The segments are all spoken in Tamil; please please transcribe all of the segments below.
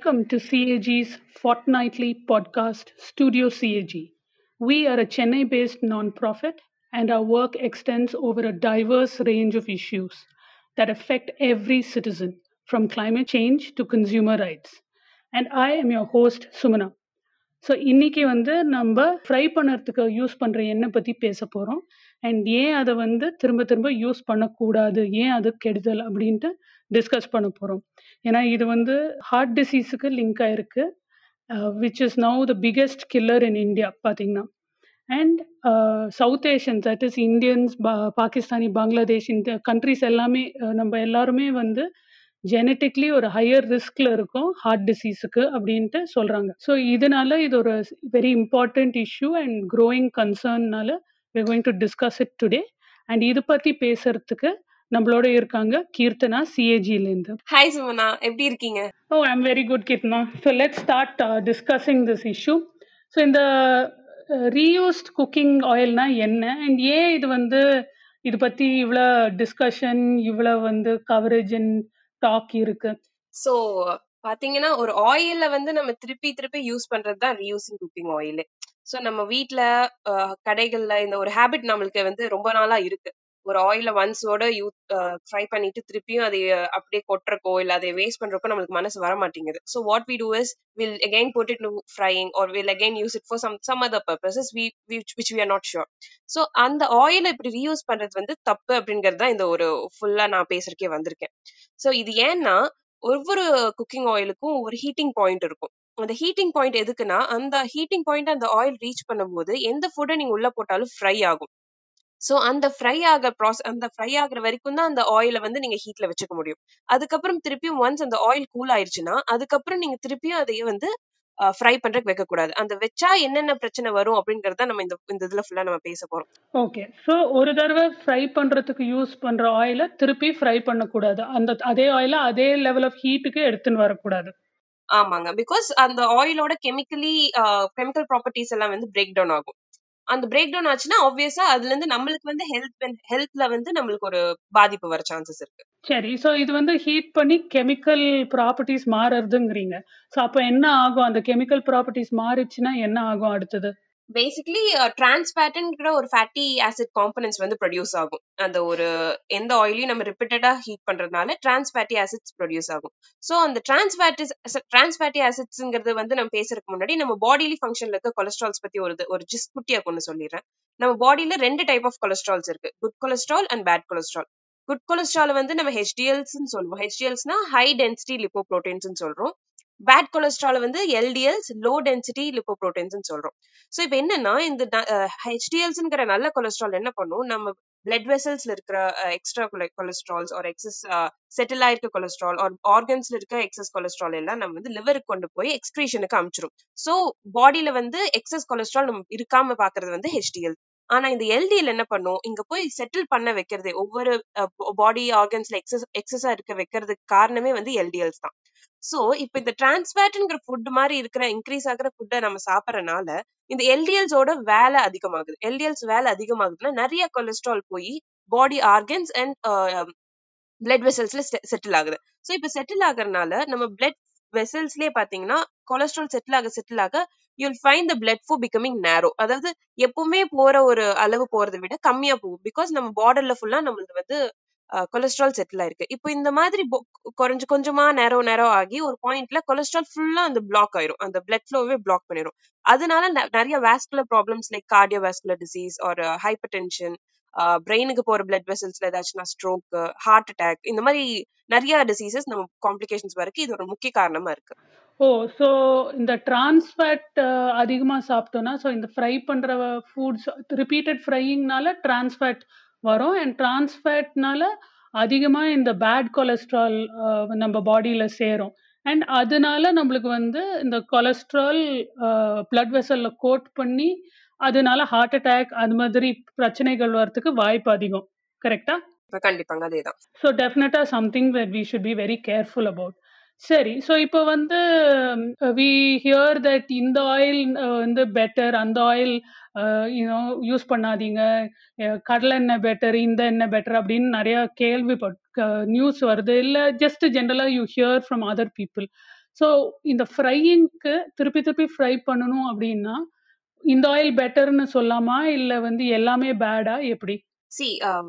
Welcome to CAG's fortnightly podcast, Studio CAG. We are a Chennai based nonprofit, and our work extends over a diverse range of issues that affect every citizen, from climate change to consumer rights. And I am your host, Sumana. So இன்னைக்கு வந்து நம்ம ஃப்ரை பண்ணுறதுக்கு யூஸ் பண்ணுற எண்ணெய் பற்றி பேச போகிறோம் அண்ட் ஏன் அதை வந்து திரும்ப திரும்ப யூஸ் பண்ணக்கூடாது? ஏன் அது கெடுதல்? அப்படின்ட்டு டிஸ்கஸ் பண்ண போகிறோம் ஏன்னா இது வந்து ஹார்ட் டிசீஸுக்கு லிங்க் ஆயிருக்கு. Which is now the biggest killer in India பார்த்தீங்கன்னா and South Asian that is Indians பா பாகிஸ்தானி பங்களாதேஷ் இந்த கண்ட்ரிஸ் எல்லாமே uh, நம்ம எல்லாருமே வந்து ஜெனட்டிக்லி ஒரு ஹையர் ரிஸ்க்ல இருக்கும் ஹார்ட் டிசீஸுக்கு அப்படின்ட்டு சொல்றாங்க. ஸோ இதனால இது ஒரு very important issue and growing கன்சர்ன்னால we're going to discuss it today. And இது பத்தி பேசுறதுக்கு நம்மளோட இருக்காங்க கீர்த்தனா சிஏஜிலேருந்து ஹாய் சுமனா எப்படி இருக்கீங்க? Oh I'm very good கிட்னா so let start discussing this issue so இந்த ரீயூஸ்ட் குக்கிங் ஆயில்னா என்ன? அண்ட் ஏன் இது வந்து இது பத்தி இவ்வளோ டிஸ்கஷன் இவ்வளோ வந்து கவரேஜ் அண்ட் டாக் இருக்கு? சோ பாத்தீங்கன்னா ஒரு ஆயில வந்து நம்ம திருப்பி திருப்பி யூஸ் பண்றது தான் ரீயூசிங் குக்கிங் ஆயில் ஸோ நம்ம வீட்ல கடைகள்ல இந்த ஒரு ஹேபிட் நம்மளுக்கு வந்து ரொம்ப நாளா இருக்கு. ஒரு ஆயில ஒன்ஸோட யூ ஃப்ரை பண்ணிட்டு திருப்பியும் அதை அப்படியே கொட்டுறக்கோ இல்ல அதை வேஸ்ட் பண்றப்போ நம்மளுக்கு மனசு வர மாட்டேங்குது. So what we do is will again put it frying or will again use it for some some other purposes which we are not sure so அந்த ஆயிலை இப்படி ரீயூஸ் பண்றது வந்து தப்பு அப்படிங்கிறது தான் இந்த ஒரு ஃபுல்லா நான் பேசுறதுக்கே வந்திருக்கேன். ஸோ இது ஏன்னா ஒவ்வொரு குக்கிங் ஆயிலுக்கும் ஒரு ஹீட்டிங் பாயிண்ட் இருக்கும். அந்த ஹீட்டிங் பாயிண்ட் எதுக்குன்னா அந்த ஹீட்டிங் பாயிண்ட் அந்த ஆயில் ரீச் பண்ணும்போது எந்த ஃபுட்டை நீங்க உள்ள போட்டாலும் ஃப்ரை ஆகும். சோ அந்த ஃப்ரை ஆக ப்ராசஸ் அந்த ஃப்ரை ஆகுற வரைக்கும் தான் அந்த ஆயிலை வந்து நீங்க ஹீட்ல வச்சுக்க முடியும். அதுக்கப்புறம் திருப்பியும் ஒன்ஸ் அந்த ஆயில் கூல் ஆயிருச்சுன்னா அதுக்கப்புறம் நீங்க திருப்பியும் அதையே வந்து ஃப்ரை பண்றதுக்கு வைக்க கூடாது அந்த வச்சா என்னென்ன பிரச்சனை வரும் அப்படிங்கறத நம்ம இந்த இந்த இதுல ஃபுல்லா நம்ம பேச போறோம். ஓகே சோ ஒரு தடவை ஃப்ரை பண்றதுக்கு யூஸ் பண்ற ஆயில திருப்பி ஃப்ரை பண்ணக்கூடாது. அந்த அதே ஆயில அதே லெவல் ஆஃப் ஹீட்டுக்கு எடுத்துன்னு வரக்கூடாது. ஆமாங்க. பிகாஸ் அந்த ஆயிலோட கெமிக்கலி கெமிக்கல் ப்ராப்பர்ட்டிஸ் எல்லாம் வந்து பிரேக் டவுன் ஆகும். அந்த பிரேக் டவுன் ஆச்சுன்னா ஆப்வியஸா அதுல இருந்து நம்மளுக்கு வந்து ஹெல்த் ஹெல்த்ல வந்து நம்மளுக்கு ஒரு பாதிப்பு வர சான்சஸ் இருக்கு. சரி சோ இது வந்து ஹீட் பண்ணி கெமிக்கல் ப்ராப்பர்ட்டிஸ் மாறுறதுங்கிறீங்க. சோ அப்போ என்ன ஆகும்? அந்த கெமிக்கல் ப்ராப்பர்ட்டிஸ் மாறிச்சுன்னா என்ன ஆகும் அடுத்தது? பேசிக்கலி டிரான்ஸ்பேட்டன்ங்கிற uh, ஒரு ஃபேட்டி ஆசிட் காம்பனன்ஸ் வந்து ப்ரொடியூஸ் ஆகும். அந்த ஒரு எந்த ஆயிலையும் நம்ம ரிப்பீட்டடா ஹீட் பண்றதுனால டிரான்ஸ்பேட்டி ஆசிட்ஸ் ப்ரொடியூஸ் ஆகும். ஸோ அந்த டிரான்ஸ் டிரான்ஸ்பேட்டி ஆசிட்ஸ்ங்கிறது வந்து நம்ம பேசுறதுக்கு முன்னாடி நம்ம பாடியில ஃபங்க்ஷன்ல இருக்க கொலஸ்ட்ரால்ஸ் பத்தி ஒரு ஒரு ஜிஸ் குட்டியா கொண்டு சொல்லிடுறேன். நம்ம பாடியில ரெண்டு டைப் ஆஃப் கொலஸ்ட்ரால்ஸ் இருக்கு. Good cholesterol and bad cholesterol good cholesterol வந்து நம்ம ஹெச்டிஎல்ஸ் சொல்லுவோம். ஹெச்டிஎல்ஸ்னா ஹை டென்சிட்டி லிப்போப்ரோட்டீன்ஸ் சொல்றோம். பேட் கொலஸ்ட்ரால் வந்து எல்டிஎல்ஸ் லோ டென்சிட்டி லிப்போப்ரோட்டீன்ஸ் சொல்றோம். ஸோ இப்போ என்னன்னா இந்த ஹெச்டிஎல்ஸ்ங்கிற நல்ல கொலஸ்ட்ரால் என்ன பண்ணும்? நம்ம பிளட் வெசல்ஸ்ல இருக்கிற எக்ஸ்ட்ரா கொலஸ்ட்ரால்ஸ் ஒரு எக்ஸஸ் செட்டில் ஆயிருக்க கொலஸ்ட்ரால் ஆர் ஆர்கன்ஸ்ல இருக்க எக்ஸஸ் கொலஸ்ட்ரால் எல்லாம் நம்ம வந்து லிவருக்கு கொண்டு போய் எக்ஸ்கிரீஷனுக்கு அனுப்பிச்சிரும் ஸோ பாடியில வந்து எக்ஸஸ் கொலஸ்ட்ரால் நம்ம இருக்காம பாக்குறது வந்து ஹெச்டிஎல் ஆனா இந்த எல்டிஎல் என்ன பண்ணும்? இங்க போய் செட்டில் பண்ண வைக்கிறது ஒவ்வொரு பாடி ஆர்கன்ஸ்ல எக்ஸஸ் எக்ஸஸா இருக்க வைக்கிறதுக்கு காரணமே வந்து எல்டிஎல்ஸ் தான். சோ இப்ப இந்த டிரான்ஸ்பேட்ங்கிற ஃபுட் மாதிரி இருக்கிற இன்க்ரீஸ் ஆகுற ஃபுட்டை நம்ம சாப்பிடறனால இந்த எல்டிஎல்ஸோட வேலை அதிகமாகுது. எல்டிஎல்ஸ் வேலை அதிகமாகுதுன்னா நிறைய கொலஸ்ட்ரால் போய் பாடி ஆர்கன்ஸ் அண்ட் பிளட் வெசல்ஸ்ல செட்டில் ஆகுது. ஸோ இப்போ செட்டில் ஆகுறதுனால நம்ம பிளட் வெசல்ஸ்லயே பாத்தீங்கன்னா கொலஸ்ட்ரால் செட்டில் ஆக செட்டில் ஆக you'll find the blood flow becoming narrow அதாவது எப்பவுமே போற ஒரு அளவு போறதை விட கம்மியா போகும். பிகாஸ் நம்ம பார்டர்ல ஃபுல்லா நம்மளுக்கு வந்து கொலஸ்ட்ரால் செட்டில் ஆயிருக்கு. இப்போ இந்த மாதிரி குறைஞ்சு கொஞ்சமா நேரோ நேரோ ஆகி ஒரு பாயிண்ட்ல கொலஸ்ட்ரால் ஃபுல்லா அந்த பிளாக் ஆயிரும். அந்த பிளட் ஃப்ளோவே பிளாக் பண்ணிரும். அதனால நிறைய vascular problems like cardio vascular disease ஒரு ஹைப்பர் டென்ஷன் பிரெயினுக்கு போற பிளட் வெசல்ஸ்ல ஏதாச்சும்னா ஸ்ட்ரோக் ஹார்ட் அட்டாக் இந்த மாதிரி நிறைய டிசீசஸ் நம்ம காம்ப்ளிகேஷன்ஸ் வரைக்கும் இது ஒரு முக்கிய காரணமா இருக்கு. ஓ ஸோ இந்த டிரான்ஸ்ஃபேட் அதிகமாக சாப்பிட்டோன்னா ஸோ இந்த ஃப்ரை பண்ணுற ஃபுட்ஸ் ரிப்பீட்டட் ஃப்ரையிங்னால டிரான்ஸ்ஃபேட் வரும். அண்ட் டிரான்ஸ்ஃபேட்னால அதிகமாக இந்த பேட் கொலஸ்ட்ரால் நம்ம பாடியில் சேரும். அண்ட் அதனால நம்மளுக்கு வந்து இந்த கொலஸ்ட்ரால் பிளட் வெசலில் கோட் பண்ணி அதனால ஹார்ட் அட்டாக் அது மாதிரி பிரச்சனைகள் வரத்துக்கு வாய்ப்பு அதிகம். கரெக்டா கண்டிப்பாங்க அதேதான். ஸோ டெஃபினட்டாக something that we should be very careful about சரி. ஸோ இப்போ வந்து வி ஹியர் தட் இந்த ஆயில் வந்து பெட்டர் அந்த ஆயில் யூனோ யூஸ் பண்ணாதீங்க. அஹ் கடலை எண்ணெய் பெட்டர் இந்த எண்ணெய் பெட்டர் அப்படின்னு நிறைய கேள்விப்பட் நியூஸ் வருது. இல்லை ஜஸ்ட் ஜென்ரலாக you hear from other people so இந்த ஃப்ரையிங்க்கு திருப்பி திருப்பி ஃப்ரை பண்ணணும் அப்படின்னா இந்த ஆயில் பெட்டர்னு சொல்லாமா? இல்ல வந்து எல்லாமே பேடா எப்படி? Um,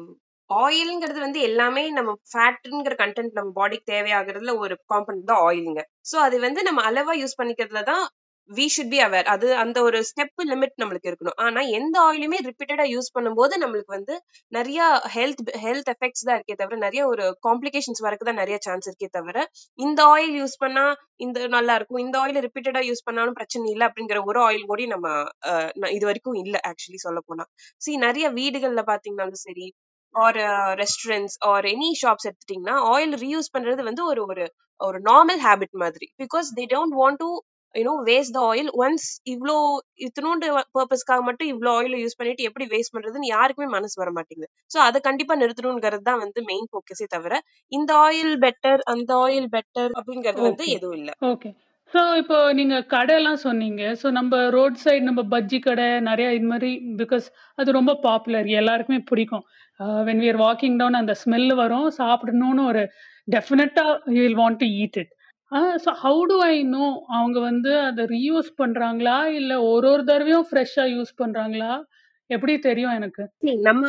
ஆயில்ங்கிறது வந்து எல்லாமே நம்ம ஃபேட்டுங்கிற கண்டென்ட் நம்ம பாடிக்கு தேவையாகிறதுல ஒரு காம்பனண்ட் தான் ஆயிலுங்க ஸோ அது வந்து நம்ம அளவா யூஸ் பண்ணிக்கிறதுல தான் வி ஷுட் பி அவேர் அது அந்த ஒரு ஸ்டெப் லிமிட் நம்மளுக்கு இருக்கணும். ஆனா எந்த ஆயிலுமே ரிப்பீட்டடா யூஸ் பண்ணும்போது நம்மளுக்கு வந்து நிறைய ஹெல்த் ஹெல்த் எஃபெக்ட்ஸ் தான் இருக்கே தவிர நிறைய ஒரு காம்ப்ளிகேஷன்ஸ் வரக்கு தான் நிறைய சான்ஸ் இருக்கே தவிர இந்த ஆயில் யூஸ் பண்ணா இந்த நல்லா இருக்கும் இந்த ஆயில் ரிப்பீட்டடா யூஸ் பண்ணாலும் பிரச்சனை இல்லை அப்படிங்கிற ஒரு ஆயில் கூட நம்ம இது வரைக்கும் இல்ல ஆக்சுவலி சொல்ல போனா. சி நிறைய வீடுகள்ல பாத்தீங்கன்னாலும் சரி or restaurants or any shops எடுத்துட்டீங்கன்னா ஆயில் ரீயூஸ் பண்றது வந்து ஒரு ஒரு ஒரு நார்மல் ஹேபிட் மாதிரி. Because they don't want to you know waste the oil once இவ்ளோ இத்தினோண்டு பர்பஸ்க்காக மட்டும் இவ்ளோ ஆயில் யூஸ் பண்ணிட்டு எப்படி வேஸ்ட் பண்றதுன்னு யாருக்குமே மனசு வர மாட்டேங்குது. சோ அதை கண்டிப்பா நிறுத்தணுங்கிறது தான் வந்து மெயின் ஃபோக்கஸே தவிர இந்த ஆயில் பெட்டர் அந்த ஆயில் பெட்டர் அப்படிங்கிறது வந்து எதுவும் இல்ல. ஓகே ஸோ இப்போ நீங்க கடையெல்லாம் சொன்னீங்க. ஸோ நம்ம ரோட் சைடு நம்ம பஜ்ஜி கடை நிறைய இது மாதிரி பிகாஸ் அது ரொம்ப பாப்புலர் எல்லாருக்குமே பிடிக்கும். வென் we வாக்கிங் டவுன் அந்த ஸ்மெல் வரும் சாப்பிடணும்னு ஒரு டெஃபினட்டா you will want to eat it so how to I know அவங்க வந்து அதை ரீயூஸ் பண்றாங்களா இல்ல ஒரு ஒரு தடவையும் ஃப்ரெஷ்ஷாக யூஸ் பண்றாங்களா எப்படி தெரியும் எனக்கு நம்ம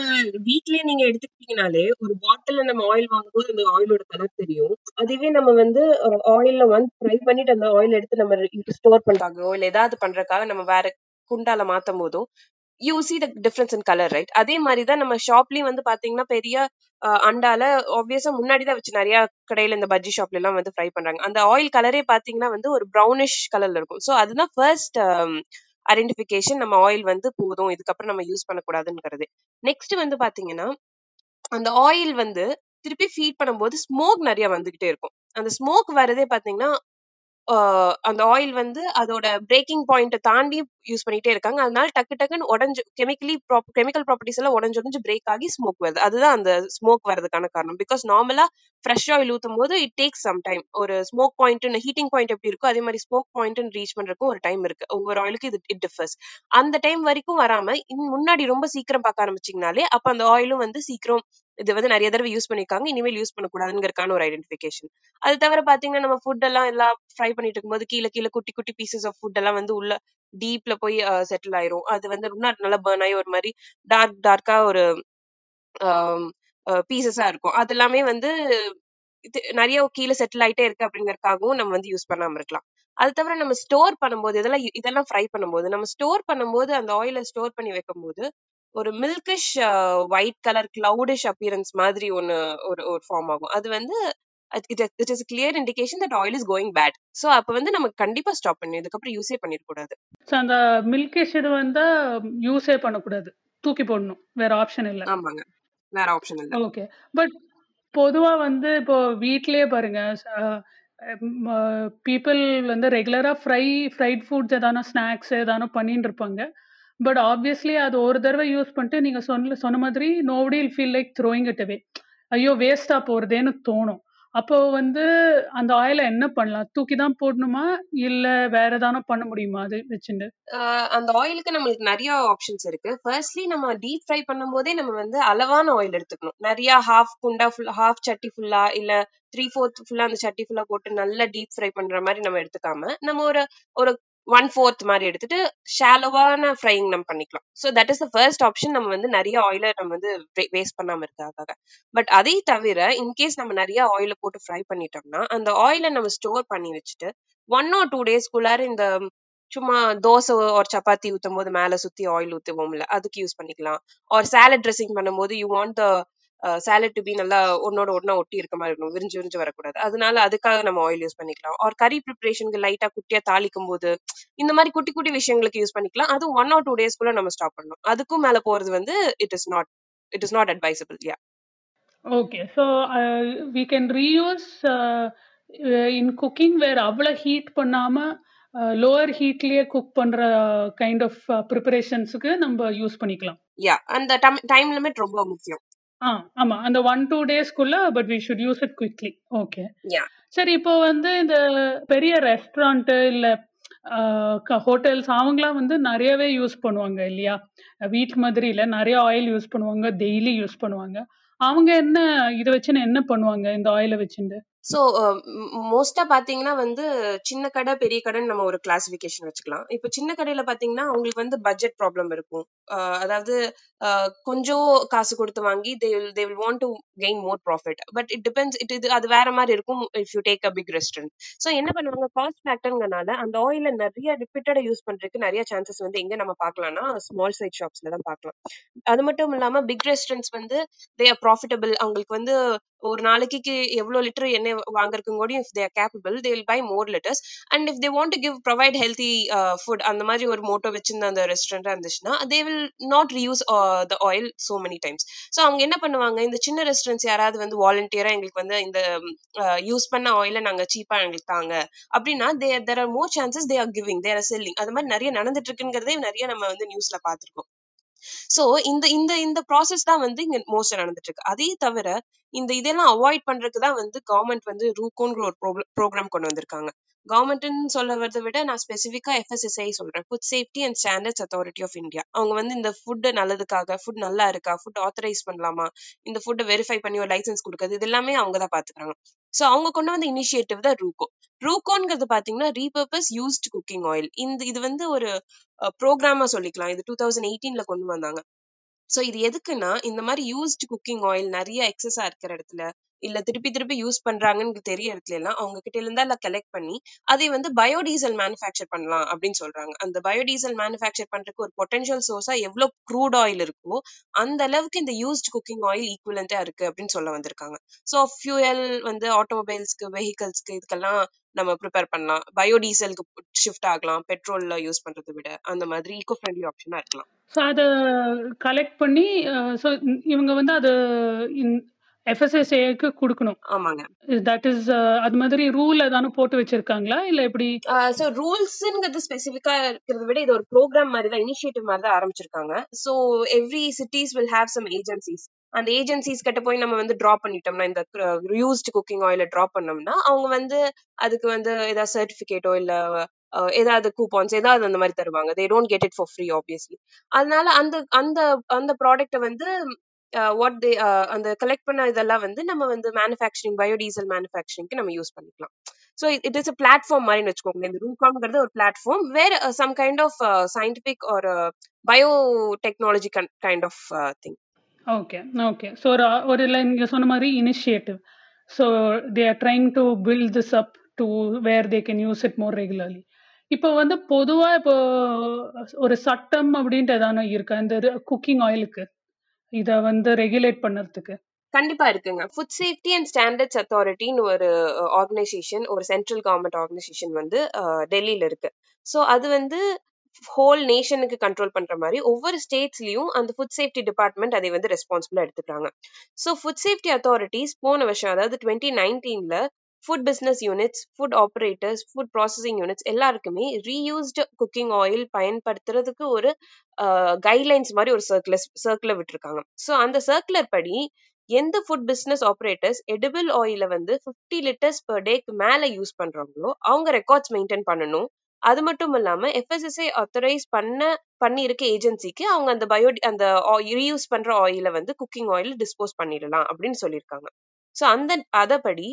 வீட்லயே நீங்க எடுத்துக்கிட்டீங்கனாலே ஒரு பாட்டில நம்ம ஆயில் வாங்கும்போது அந்த ஆயிலோட கலர் தெரியும் அதுவே நம்ம வந்து ஆயில்ல வந்து ஃப்ரை பண்ணிட்டு அந்த ஆயில் எடுத்து நம்ம ஸ்டோர் பண்றாங்க இல்ல ஏதாவது பண்றதுக்காக நம்ம வேற குண்டால மாத்தும் போதோ you see the difference in colour right அதே மாதிரி தான் நம்ம ஷாப்லயும் வந்து பாத்தீங்கன்னா பெரிய அண்டால ஆப்வியஸா முன்னாடி தான் வச்சு நிறைய கடையில இந்த பஜ்ஜி ஷாப்ல எல்லாம் வந்து ஃப்ரை பண்றாங்க. அந்த ஆயில் கலரே பாத்தீங்கன்னா வந்து ஒரு ப்ரௌனிஷ் கலர்ல இருக்கும். ஸோ அதுதான் ஃபர்ஸ்ட் ஐடென்டிஃபிகேஷன் um, நம்ம ஆயில் வந்து போதும் இதுக்கப்புறம் நம்ம யூஸ் பண்ணக்கூடாதுங்கிறது. நெக்ஸ்ட் வந்து பாத்தீங்கன்னா அந்த ஆயில் வந்து திருப்பி ஃபீட் பண்ணும்போது ஸ்மோக் நிறைய வந்துகிட்டே இருக்கும். அந்த ஸ்மோக் வரதே பாத்தீங்கன்னா அந்த ஆயில் வந்து அதோட பிரேக்கிங் பாயிண்ட்டை தாண்டி யூஸ் பண்ணிட்டே இருக்காங்க. அதனால டக்கு டக்குன்னு உடஞ்சு கெமிக்கலி கெமிக்கல் ப்ராப்பர்ட்டிஸ் எல்லாம் உடஞ்சு உடஞ்சு பிரேக் ஆகி ஸ்மோக் வருது. அதுதான் அந்த ஸ்மோக் வரதுக்கான காரணம். பிகாஸ் நார்மலா ஃப்ரெஷ் ஆயில் ஊத்தும் போது இட் டேக்ஸ் சம் டைம் ஒரு ஸ்மோக் பாயிண்ட் ஹீட்டிங் பாயிண்ட் எப்படி இருக்கோ அதே மாதிரி ஸ்மோக் பாயிண்ட் ரீச் பண்றதுக்கும் ஒரு டைம் இருக்கு. ஒவ்வொரு ஆயிலுக்கு இது இட் டிஃபர்ஸ் அந்த டைம் வரைக்கும் வராம இன் முன்னாடி ரொம்ப சீக்கிரம் பார்க்க ஆரம்பிச்சிங்கனாலே அப்ப அந்த ஆயிலும் வந்து சீக்கிரம் இது வந்து நிறைய தடவை யூஸ் பண்ணிருக்காங்க இனிமேல் யூஸ் பண்ணக்கூடாதுங்கிறதுக்கான ஒரு ஐடென்டிஃபிகேஷன் அது தவிர பாத்தீங்கன்னா நம்ம ஃபுட் எல்லாம் எல்லாம் ஃப்ரை பண்ணிட்டு இருக்கும்போது கீழே கீழே குட்டி குட்டி பீசஸ் ஆஃப் ஃபுட் எல்லாம் வந்து உள்ள டீப்ல போய் செட்டில் ஆயிரும். அது வந்து ரொம்ப நல்லா பேர்ன் ஆகி ஒரு மாதிரி டார்க் டார்க்கா ஒரு பீசஸா இருக்கும். அது எல்லாமே வந்து இது நிறைய கீழே செட்டில் ஆயிட்டே இருக்கு அப்படிங்கறதுக்காகவும் நம்ம வந்து யூஸ் பண்ணாம இருக்கலாம். அது தவிர நம்ம ஸ்டோர் பண்ணும்போது இதெல்லாம் இதெல்லாம் ஃப்ரை பண்ணும்போது நம்ம ஸ்டோர் பண்ணும்போது அந்த ஆயில ஸ்டோர் பண்ணி வைக்கும்போது ஒரு milkish white colour cloudish appearance மாதிரி ஒன்னு ஒரு ஒரு ஃபார்ம் ஆகும். அது வந்து it is clear indication that oil is going bad so அப்போ வந்து நம்ம கண்டிப்பா ஸ்டாப் பண்ணி இதுக்கப்புறம் யூஸே பண்ணிடக்கூடாது ஸோ அந்த மில்கிஷ் இது வந்து யூஸே பண்ணக்கூடாது. தூக்கி போடணும். வேற ஆப்ஷன் இல்லை. ஆமாங்க. வேற ஆப்ஷன் இல்ல. ஓகே பட் பொதுவா வந்து இப்போ வீட்லயே பாருங்க பீப்புள் வந்து ரெகுலரா ஃப்ரை ஃப்ரைட் ஃபுட்ஸ் ஏதானோ ஸ்நாக்ஸ் ஏதானோ பண்ணிட்டு இருப்பாங்க. பட் ஆப்வியஸ்லி அது ஒரு தடவை யூஸ் பண்ணிட்டு நீங்க சொன்ன சொன்ன மாதிரி nobody feel like throwing it away ஐயோ வேஸ்டா போறதேன்னு தோணும். அப்போ வந்து அந்த ஆயில என்ன பண்ணலாம்? தூக்கி தான் போடணுமா? இல்ல வேற ஏதானோ பண்ண முடியுமா அது வச்சுட்டு ஆஹ் அந்த ஆயிலுக்கு நம்மளுக்கு நிறைய ஆப்ஷன்ஸ் இருக்கு. ஃபர்ஸ்ட்லி நம்ம டீப் ஃப்ரை பண்ணும்போதே நம்ம வந்து அளவான ஆயில் எடுத்துக்கணும். நிறைய ஹாஃப் குண்டா ஃபுல் ஹாஃப் சட்டி ஃபுல்லா இல்ல த்ரீ ஃபோர்த் ஃபுல்லா அந்த சட்டி ஃபுல்லா போட்டு நல்லா டீப் ஃப்ரை பண்ற மாதிரி நம்ம எடுத்துக்காம நம்ம ஒரு ஒரு ஒன் ஃபோர்த் மாதிரி எடுத்துட்டு ஷாலோவான ஃப்ரைங் நம்ம பண்ணிக்கலாம். So that is the first option நம்ம வந்து நிறைய ஆயில நம்ம வந்து வேஸ்ட் பண்ணாம இருக்காக பட் அதை தவிர இன்கேஸ் நம்ம நிறைய ஆயில போட்டு ஃப்ரை பண்ணிட்டோம்னா அந்த ஆயில நம்ம ஸ்டோர் பண்ணி வச்சுட்டு ஒன் ஆர் டூ டேஸ்க்குள்ளார இந்த சும்மா தோசை ஒரு சப்பாத்தி ஊத்தும் போது மேல சுத்தி ஆயில் ஊத்துவோம்ல அதுக்கு யூஸ் பண்ணிக்கலாம். ஒரு சாலட் ட்ரெஸ்ஸிங் பண்ணும்போது you want the salad to be நல்லா ஒன்னோட ஒன்னா ஒட்டி இருக்க மாதிரி இருக்கணும். விரிஞ்சு விரிஞ்சு வரக்கூடாது. அதனால அதுக்காக நம்ம ஆயில் யூஸ் பண்ணிக்கலாம். ஒரு கறி ப்ரிப்பரேஷனுக்கு லைட்டா குட்டியா தாளிக்கும் போது இந்த மாதிரி குட்டி குட்டி விஷயங்களுக்கு யூஸ் பண்ணிக்கலாம். அது ஒன் ஆர் டூ டேஸ்க்குள்ள நம்ம ஸ்டாப் பண்ணணும். அதுக்கும் மேல போறது வந்து it is not it is not advisable yeah okay so we can reuse in cooking வேற அவ்வளோ ஹீட் பண்ணாம லோவர் ஹீட்லயே குக் பண்ற கைண்ட் ஆஃப் ப்ரிப்பரேஷன்ஸுக்கு நம்ம யூஸ் பண்ணிக்கலாம். யா அந்த டைம் லிமிட் ரொம்ப முக்கியம். ஆ ஆமா. அந்த one two டேஸ்க்குள்ள but we should use it quickly okay yeah சரி இப்போ வந்து இந்த பெரிய ரெஸ்டாரண்ட் இல்ல ஹோட்டல்ஸ் அவங்களாம் வந்து நிறையவே யூஸ் பண்ணுவாங்க இல்லையா? வீட்டு மாதிரி இல்ல நிறைய ஆயில் யூஸ் பண்ணுவாங்க டெய்லி யூஸ் பண்ணுவாங்க. அவங்க என்ன இதை வச்சுன்னு என்ன பண்ணுவாங்க இந்த ஆயிலை வச்சுட்டு ஸோ மோஸ்டா uh, பாத்தீங்கன்னா வந்து சின்ன கடை பெரிய கடைன்னு நம்ம ஒரு கிளாசிஃபிகேஷன் வச்சுக்கலாம். இப்போ சின்ன கடையில பாத்தீங்கன்னா அவங்களுக்கு வந்து பட்ஜெட் ப்ராப்ளம் இருக்கும். அஹ் அதாவது அஹ் கொஞ்சம் காசு கொடுத்து வாங்கி they will they will want to gain more profit but it depends it இது அது வேற மாதிரி இருக்கும் if you take a big restaurant so என்ன பண்ணுவாங்க? காஸ்ட் ஃபேக்டர்ங்கனால அந்த ஆயில நிறைய ரிப்பீட்டடா யூஸ் பண்றதுக்கு நிறைய சான்சஸ் வந்து எங்க நம்ம பார்க்கலாம்னா ஸ்மால் சைட் ஷாப்ஸ்ல தான் பார்க்கலாம் அது மட்டும் இல்லாம பிக் ரெஸ்டாரண்ட்ஸ் வந்து தே ஆர் ப்ராஃபிட்டபிள் அவங்களுக்கு வந்து ஒரு நாளைக்கு எவ்வளவு லிட்டர் எண்ணெய் வாங்குறதுக்கும் கூட if they're capable they will buy more litres and if they want to give provide healthy food அந்த மாதிரி ஒரு மோட்டோ வச்சிருந்த அந்த ரெஸ்டாரண்ட் இருந்துச்சுன்னா they will not reuse the oil so many times so அவங்க என்ன பண்ணுவாங்க இந்த சின்ன ரெஸ்டாரண்ட்ஸ் யாராவது வந்து வாலண்டியரா எங்களுக்கு வந்து இந்த யூஸ் uh, பண்ண ஆயில நாங்க சீப்பா எங்களுக்கு தாங்க. அப்படின்னா they there are more chances they are giving there are selling அது மாதிரி நிறைய நடந்துட்டு இருக்குங்கிறதே நிறைய நம்ம வந்து நியூஸ்ல பார்த்திருக்கோம். சோ இந்த இந்த இந்த ப்ராசஸ் தான் வந்து இங்க மோஸ்டா நடந்துட்டு இருக்கு அதே தவிர இந்த இதெல்லாம் அவாய்ட் பண்றதுக்கு தான் வந்து கவர்மெண்ட் வந்து ரூகோங்கிற ஒரு ப்ரோக்ராம் கொண்டு வந்திருக்காங்க. கவர்மெண்ட்னு சொல்ல வரத விட நான் ஸ்பெசிஃபிக்கா எஃப்எஸ்எஸ்ஐ சொல்றேன். Food safety and standards authority of India அவங்க வந்து இந்த ஃபுட் நல்லதுக்காக ஃபுட் நல்லா இருக்கா ஃபுட் ஆத்தரைஸ் பண்ணலாமா இந்த ஃபுட்டை வெரிஃபை பண்ணி ஒரு லைசன்ஸ் கொடுக்குறது இது எல்லாமே அவங்க தான் பாத்துக்கிறாங்க சோ அவங்க கொண்டு வந்த இனிஷியேட்டிவ் தான் ரூகோ ரூகோன்ங்கிறது பாத்தீங்கன்னா ரீபர்பஸ் யூஸ்ட் குக்கிங் ஆயில் இந்த இது வந்து ஒரு ப்ரோக்ராமா சொல்லிக்கலாம். இது டூ தௌசண்ட் எயிட்டீன்ல கொண்டு வந்தாங்க. சோ இது எதுக்குன்னா இந்த மாதிரி யூஸ்ட் குக்கிங் ஆயில் நிறைய எக்ஸஸா இருக்கிற இடத்துல இல்ல திருப்பி திருப்பி யூஸ் பண்றாங்கன்னு தெரிய இடத்துல எல்லாம் அவங்க கிட்ட இருந்தா எல்லாம் கலெக்ட் பண்ணி அதை வந்து பயோடீசல் மேனுஃபேக்சர் பண்ணலாம் அப்படின்னு சொல்றாங்க. அந்த பயோடீசல் மேனுஃபேக்சர் பண்றதுக்கு ஒரு பொட்டன்ஷியல் சோர்ஸா எவ்வளவு க்ரூட் ஆயில் இருக்கோ அந்த அளவுக்கு இந்த யூஸ்ட் குக்கிங் ஆயில் ஈக்குவலண்டா இருக்கு அப்படின்னு சொல்ல வந்திருக்காங்க. சோ ஃபியூயல் வந்து ஆட்டோமொபைல்ஸ்க்கு வெஹிக்கல்ஸ்க்கு இதுக்கெல்லாம் நம்ம ப்ரிப்பேர் பண்ணலாம். பயோடீசலுக்கு ஷிஃப்ட் ஆகலாம். பெட்ரோல்ல யூஸ் பண்றதை விட அந்த மாதிரி ஈகோ ஃப்ரெண்ட்லி ஆப்ஷனா இருக்கலாம். ஸோ அதை கலெக்ட் பண்ணி ஸோ இவங்க வந்து அது எஃப்எஸ்எஸ்ஏக்கு கொடுக்கணும். ஆமாங்க. தட் இஸ் அது மாதிரி ரூல் ஏதானு போட்டு வச்சிருக்காங்களா? இல்ல எப்படி? ஸோ ரூல்ஸ்ங்கிறது ஸ்பெசிஃபிக்கா இருக்கிறத விட இது ஒரு ப்ரோக்ராம் மாதிரி தான் இனிஷியேட்டிவ் மாதிரி தான் ஆரம்பிச்சிருக்காங்க. So every cities will have some agencies அந்த ஏஜென்சிஸ் கிட்ட போய் நம்ம வந்து ட்ரா பண்ணிட்டோம்னா இந்த யூஸ்ட் குக்கிங் ஆயில ட்ராப் பண்ணோம்னா அவங்க வந்து அதுக்கு வந்து ஏதாவது சர்டிபிகேட்டோ இல்ல ஏதாவது கூப்பான்ஸ் ஏதாவது அந்த மாதிரி தருவாங்க. They don't get it for free obviously அதனால அந்த அந்த அந்த ப்ராடக்ட்டை வந்து வாட் தே அந்த கலெக்ட் பண்ண இதெல்லாம் வந்து நம்ம வந்து மேனுஃபேக்சரிங் பயோடீசல் மேனுஃபேக்சரிங்க்கு நம்ம யூஸ் பண்ணிக்கலாம். So it is a platform மாதிரி வச்சுக்கோங்க இந்த ரூகாம்ங்கிறது ஒரு பிளாட்ஃபார்ம் வேற சம் கைண்ட் ஆஃப் சயின்டிபிக் ஒரு bio technology kind of thing okay okay so ஒரு ஒரு இல்லை நீங்க சொன்ன மாதிரி initiative so they are trying to build this up to where they can use it more regularly இப்போ வந்து பொதுவா இப்போ ஒரு சட்டம் அப்படின்ட்டு எதானோ இருக்கா? இந்த குக்கிங் ஆயிலுக்கு இதை வந்து ரெகுலேட் பண்ணுறதுக்கு. கண்டிப்பா இருக்குங்க. ஃபுட் சேஃப்டி அண்ட் ஸ்டாண்டர்ட்ஸ் அத்தாரிட்டின்னு ஒரு uh, ஆர்கனைசேஷன் ஒரு சென்ட்ரல் கவர்மெண்ட் ஆர்கனைசேஷன் வந்து uh, டெல்லியில இருக்கு. ஸோ அது வந்து ஹோல் நேஷனுக்கு கண்ட்ரோல் பண்ற மாதிரி ஒவ்வொரு ஸ்டேட்ஸ்லயும் அந்த ஃபுட் சேஃப்டி டிபார்ட்மெண்ட் அதை வந்து ரெஸ்பான்சிபிளா எடுத்துக்கிறாங்க. ஸோ ஃபுட் சேஃப்டி அத்தாரிட்டிஸ் போன வருஷம் அதாவது twenty நைன்டீன்ல food business units food operators food processing units எல்லாருக்குமே ரீயூஸ்டு குக்கிங் ஆயில் பயன்படுத்துறதுக்கு ஒரு கைட்லைன்ஸ் மாதிரி ஒரு சர்க்குலர் சர்க்குலர் விட்டுருக்காங்க. ஸோ அந்த சர்க்குலர் படி எந்த ஃபுட் பிஸ்னஸ் ஆப்ரேட்டர்ஸ் எடிபிள் ஆயில வந்து ஃபிஃப்டி லிட்டர்ஸ் பர் டேக்கு மேல யூஸ் பண்றாங்களோ அவங்க ரெக்கார்ட்ஸ் மெயின்டைன் பண்ணணும். அது மட்டும் இல்லாம எஃப்எஸ்எஸ்ஐ ஆத்தரைஸ் பண்ண பண்ணியிருக்க ஏஜென்சிக்கு அவங்க அந்த பயோ அந்த ரீயூஸ் பண்ற ஆயில வந்து குக்கிங் ஆயில் டிஸ்போஸ் பண்ணிடலாம் அப்படின்னு சொல்லியிருக்காங்க. ஸோ அந்த அதப்படி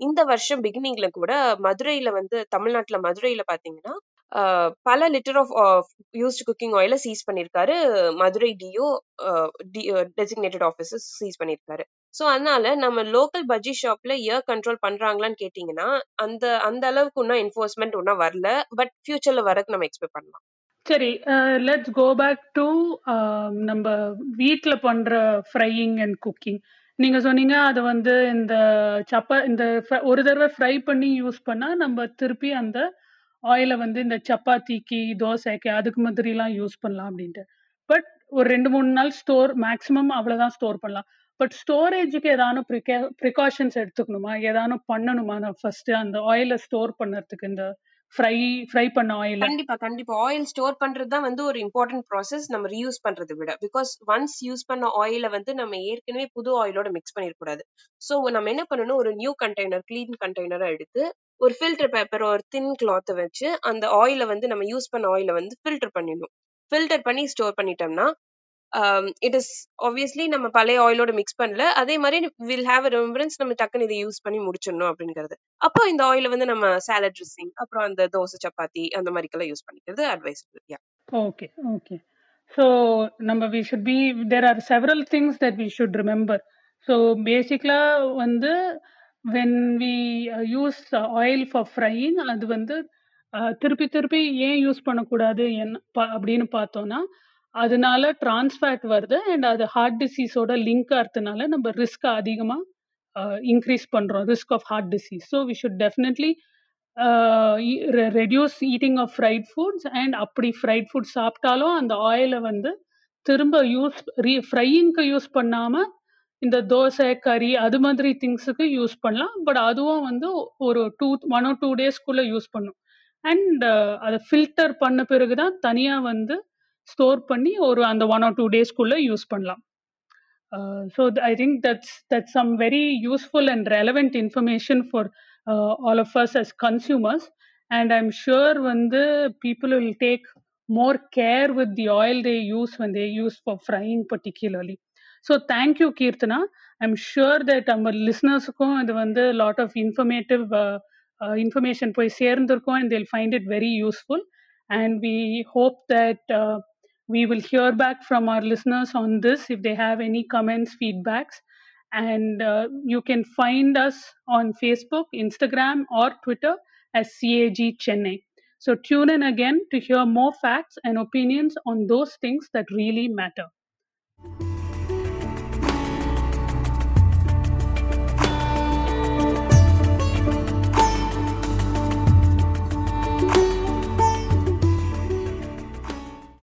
இந்த வருஷம் பிகினிங்ல கூட மதுரையில வந்து தமிழ்நாட்டுல மதுரையில பாத்தீங்கன்னா பல லிட்டர் ஆஃப் யூஸ்ட் குக்கிங் ஆயில சீஸ் பண்ணிருக்காரு Madurai DO designated officers seize பண்ணியிருக்காரு. ஸோ அதனால நம்ம லோக்கல் பஜ்ஜி ஷாப்ல இயர் கண்ட்ரோல் பண்றாங்களான்னு கேட்டீங்கன்னா அந்த அந்த அளவுக்கு இன்னும் என்ஃபோர்ஸ்மெண்ட் ஒன்றும் வரல. பட் ஃபியூச்சர்ல வரக்கு நம்ம எக்ஸ்பெக்ட் பண்ணலாம். சரி லெட்ஸ் கோ பேக் டு நம்ம வீட்டில் பண்ற ஃப்ரையிங் அண்ட் குக்கிங் நீங்க சொன்னீங்க அது வந்து இந்த சப்பா இந்த ஒரு தடவை ஃப்ரை பண்ணி யூஸ் பண்ணா நம்ம திருப்பி அந்த ஆயிலை வந்து இந்த சப்பாத்திக்கு தோசைக்கு அதுக்கு மாதிரிலாம் யூஸ் பண்ணலாம் அப்படின்ட்டு. பட் ஒரு ரெண்டு மூணு நாள் ஸ்டோர் மேக்ஸிமம் அவ்வளோதான் ஸ்டோர் பண்ணலாம். பட் ஸ்டோரேஜுக்கு ஏதானு ப்ரிகா ப்ரிகாஷன்ஸ் எடுத்துக்கணுமா? ஏதானு பண்ணணுமா? நான் ஃபர்ஸ்ட் அந்த ஆயிலை ஸ்டோர் பண்ணுறதுக்கு இந்த ஃப்ரை ஃப்ரை பண்ண ஆயில் கண்டிப்பா கண்டிப்பா. ஆயில் ஸ்டோர் பண்றது தான் வந்து ஒரு இம்பார்ட்டன்ட் ப்ராசஸ் நம்ம ரீயூஸ் பண்றதை விட. பிகாஸ் ஒன்ஸ் யூஸ் பண்ண ஆயில வந்து நம்ம ஏற்கனவே புது ஆயிலோட மிக்ஸ் பண்ணிடக்கூடாது ஸோ நம்ம என்ன பண்ணணும்? ஒரு நியூ கண்டெய்னர் கிளீன் கண்டெய்னரை எடுத்து ஒரு ஃபில்டர் பேப்பர் ஒரு தின் கிளாத்தை வச்சு அந்த ஆயில வந்து நம்ம யூஸ் பண்ண ஆயில வந்து ஃபில்டர் பண்ணிடணும். ஃபில்டர் பண்ணி ஸ்டோர் பண்ணிட்டோம்னா இட் இஸ் ஆப்வியஸ்லி நம்ம பழைய ஆயிலோட மிக்ஸ் பண்ணல அதே மாதிரி வில் ஹேவ் ரெம்பரன்ஸ் நம்ம டக்குன்னு இதை யூஸ் பண்ணி முடிச்சிடணும் அப்படிங்கிறது அப்போ இந்த ஆயில வந்து நம்ம சாலட் ட்ரெஸ்ஸிங் அப்புறம் அந்த தோசை சப்பாத்தி அந்த மாதிரிக்கெல்லாம் யூஸ் பண்ணிக்கிறது அட்வைசபிள் யா ஓகே okay. நம்ம number we should be there are several things that we should remember. So, வந்து when we use oil for frying அது வந்து uh, திருப்பி திருப்பி ஏன் யூஸ் பண்ணக்கூடாது என்ன அப்படின்னு பார்த்தோன்னா அதனால டிரான்ஸ்ஃபேட் வருது அண்ட் அது ஹார்ட் டிசீஸோட லிங்க் ஆகிறதுனால நம்ம ரிஸ்க் அதிகமாக இன்க்ரீஸ் பண்ணுறோம் risk of heart disease so we should definitely reduce eating of fried foods and அப்படி ஃப்ரைட் ஃபுட் சாப்பிட்டாலும் அந்த ஆயிலை வந்து திரும்ப யூஸ் ரீ ஃப்ரையிங்க்கு யூஸ் பண்ணாமல் இந்த தோசை கறி அது மாதிரி திங்ஸுக்கு யூஸ் பண்ணலாம். பட் அதுவும் வந்து ஒரு டூ ஒன் ஆர் டூ டேஸ்க்குள்ளே யூஸ் பண்ணும். அண்ட் அதை ஃபில்டர் பண்ண பிறகு தான் தனியாக வந்து ஸ்டோர் பண்ணி ஒரு அந்த ஒன் ஆர் டூ டேஸ்க்குள்ளே யூஸ் பண்ணலாம் Uh, so th- I think that's that's some very useful and relevant information for uh, all of us as consumers, and I'm sure when the people will take more care with the oil they use when they use for frying particularly. So thank you, Kirtana. I'm sure that our listeners இது வந்து lot of informative uh, uh, information போய் சேர்ந்திருக்கும் and they'll find it very useful. And we hope that uh, we will hear back from our listeners on this if they have any comments, feedbacks. And uh, you can find us on Facebook, Instagram, or Twitter as CAG Chennai. So tune in again to hear more facts and opinions on those things that really matter.